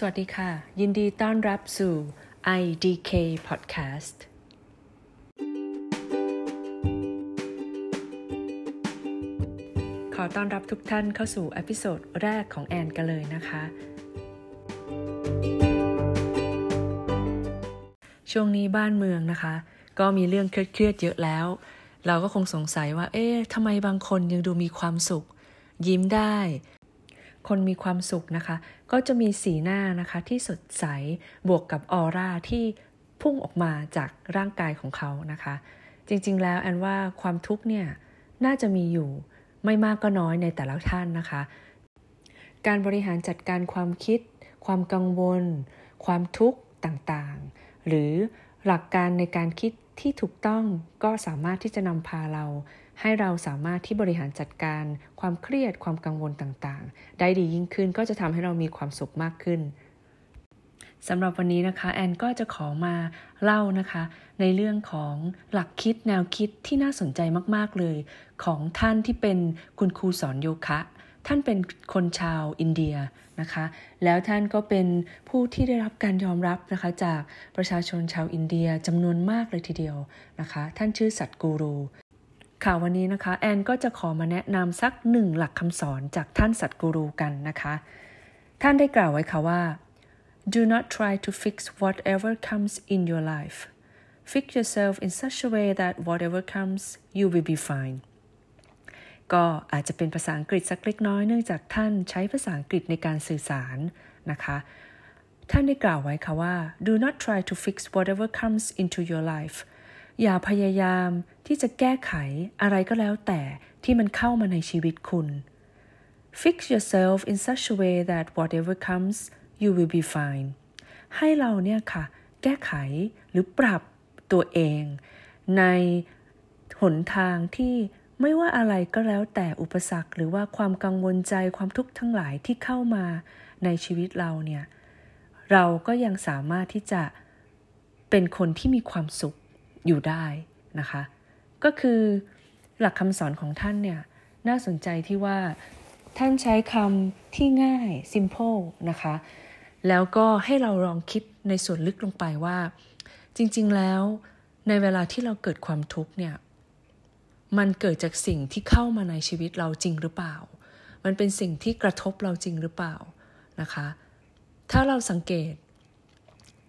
สวัสดีค่ะ ยินดีต้อนรับสู่ IDK Podcast ขอต้อนรับทุกท่านเข้าสู่อพิโซดแรกของแอนกันเลยนะคะ ช่วงนี้บ้านเมืองนะคะ ก็มีเรื่องเครียดๆเยอะแล้ว เราก็คงสงสัยว่า เอ๊ะทำไมบางคนยังดูมีความสุข ยิ้มได้ คนมีความสุขนะคะ ก็จะมีสีหน้านะคะที่สดใสบวกกับออร่าที่พุ่งออกมาจากร่างกายของเขานะคะ จริงๆ แล้วแอนว่าความทุกข์เนี่ยน่าจะมีอยู่ไม่มากก็น้อยในแต่ละท่านนะคะ การบริหารจัดการความคิด ความกังวล ความทุกข์ต่างๆ หรือหลักการในการคิด ที่ถูกต้องก็สามารถที่จะนำพาเรา ให้เราสามารถที่บริหารจัดการ ความเครียดความกังวลต่างๆ ได้ดียิ่งขึ้นก็จะทำให้เรามีความสุขมากขึ้นสำหรับวันนี้นะคะแอนก็จะขอมาเล่านะคะ ในเรื่องของหลักคิดแนวคิดที่น่าสนใจมากๆเลย ของท่านที่เป็นคุณครูสอนโยคะ ท่านเป็นคนชาวอินเดียนะคะ แล้วท่านก็เป็นผู้ที่ได้รับการยอมรับนะคะจากประชาชนชาวอินเดียจำนวนมากเลยทีเดียวนะคะ ท่านชื่อสัตกูรูค่ะวันนี้นะคะแอนก็จะขอมาแนะนำสักหนึ่งหลักคำสอนจากท่านสัตกูรูกันนะคะ ท่านได้กล่าวไว้ค่ะว่า do not try to fix whatever comes in your life fix yourself in such a way that whatever comes you will be fine ก็อาจจะเป็นภาษาอังกฤษสักเล็กน้อยเนื่องจากท่านใช้ภาษาอังกฤษในการสื่อสารนะคะ ท่านได้กล่าวไว้ค่ะว่า do not try to fix whatever comes into your life อย่าพยายามที่จะแก้ไขอะไรก็แล้วแต่ที่มันเข้ามาในชีวิตคุณ Fix yourself in such a way that whatever comes you will be fine ให้เราเนี่ยค่ะ แก้ไขหรือปรับตัวเอง ในหนทางที่ ไม่ว่าอะไรก็แล้วแต่อุปสรรคหรือว่าความกังวลใจความทุกข์ทั้งหลายที่เข้ามาในชีวิตเราเนี่ย เราก็ยังสามารถที่จะเป็นคนที่มีความสุขอยู่ได้นะคะ ก็คือหลักคำสอนของท่านเนี่ย น่าสนใจที่ว่าท่านใช้คำที่ง่าย simple นะคะ แล้วก็ให้เราลองคิดในส่วนลึกลงไปว่า จริง ๆ แล้วในเวลาที่เราเกิดความทุกข์เนี่ย มันเกิดจากสิ่งที่เข้ามาในชีวิตเราจริงหรือเปล่า มันเป็นสิ่งที่กระทบเราจริงหรือเปล่านะคะ ถ้าเราสังเกต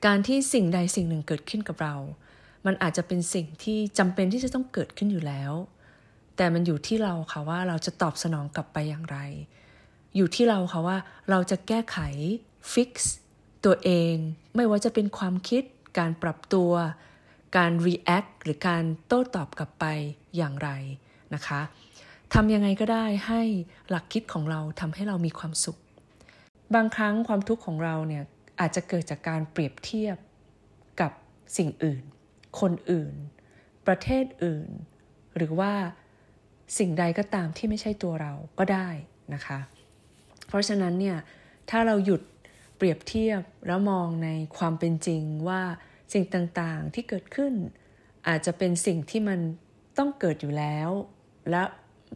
การที่สิ่งใดสิ่งหนึ่งเกิดขึ้นกับเรา มันอาจจะเป็นสิ่งที่จำเป็นที่จะต้องเกิดขึ้นอยู่แล้ว แต่มันอยู่ที่เราค่ะว่าเราจะตอบสนองกลับไปอย่างไร อยู่ที่เราค่ะว่าเราจะแก้ไขฟิกซ์ตัวเอง ไม่ว่าจะเป็นความคิด การปรับตัว การ react หรือการโต้ตอบกลับไปอย่างไรนะคะทำยังไงก็ได้ให้หลักคิดของเราทำให้เรามีความสุข บางครั้งความทุกข์ของเราเนี่ยอาจจะเกิดจากการเปรียบเทียบกับสิ่งอื่น คนอื่น ประเทศอื่น หรือว่าสิ่งใดก็ตามที่ไม่ใช่ตัวเราก็ได้นะคะ เพราะฉะนั้นเนี่ยถ้าเราหยุดเปรียบเทียบแล้วมองในความเป็นจริงว่า สิ่งต่างๆที่เกิดขึ้น อาจจะเป็นสิ่งที่มันต้องเกิดอยู่แล้ว และ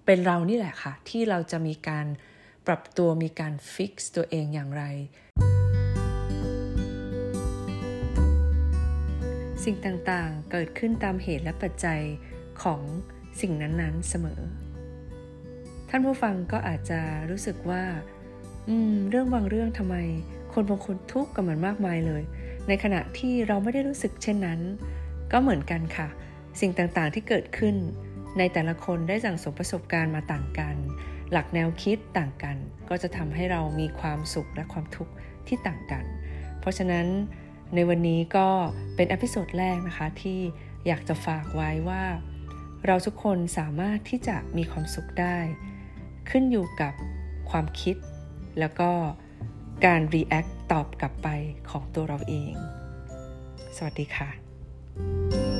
เป็นเรานี่แหละค่ะ ที่เราจะมีการปรับตัวมีการฟิกซ์ตัวเองอย่างไร สิ่งต่างๆเกิดขึ้นตามเหตุและปัจจัยของสิ่งนั้นๆเสมอ ท่านผู้ฟังก็อาจจะรู้สึกว่า อืม เรื่องบางเรื่องทำไม คนบางคนทุกข์กับมันมากมายเลย ในขณะที่เราไม่ได้รู้สึกเช่นนั้น ก็เหมือนกันค่ะ สิ่งต่างๆที่เกิดขึ้น ในแต่ละคนได้สั่งสมประสบการณ์มาต่างกัน หลักแนวคิดต่างกัน ก็จะทำให้เรามีความสุขและความทุกข์ที่ต่างกัน เพราะฉะนั้นในวันนี้ก็เป็นอพิโซดแรกนะคะที่อยากจะฝากไว้ว่า เราทุกคนสามารถที่จะมีความสุขได้ ขึ้นอยู่กับความคิด แล้วก็การ react ตอบกลับไปของตัวเราเอง สวัสดีค่ะ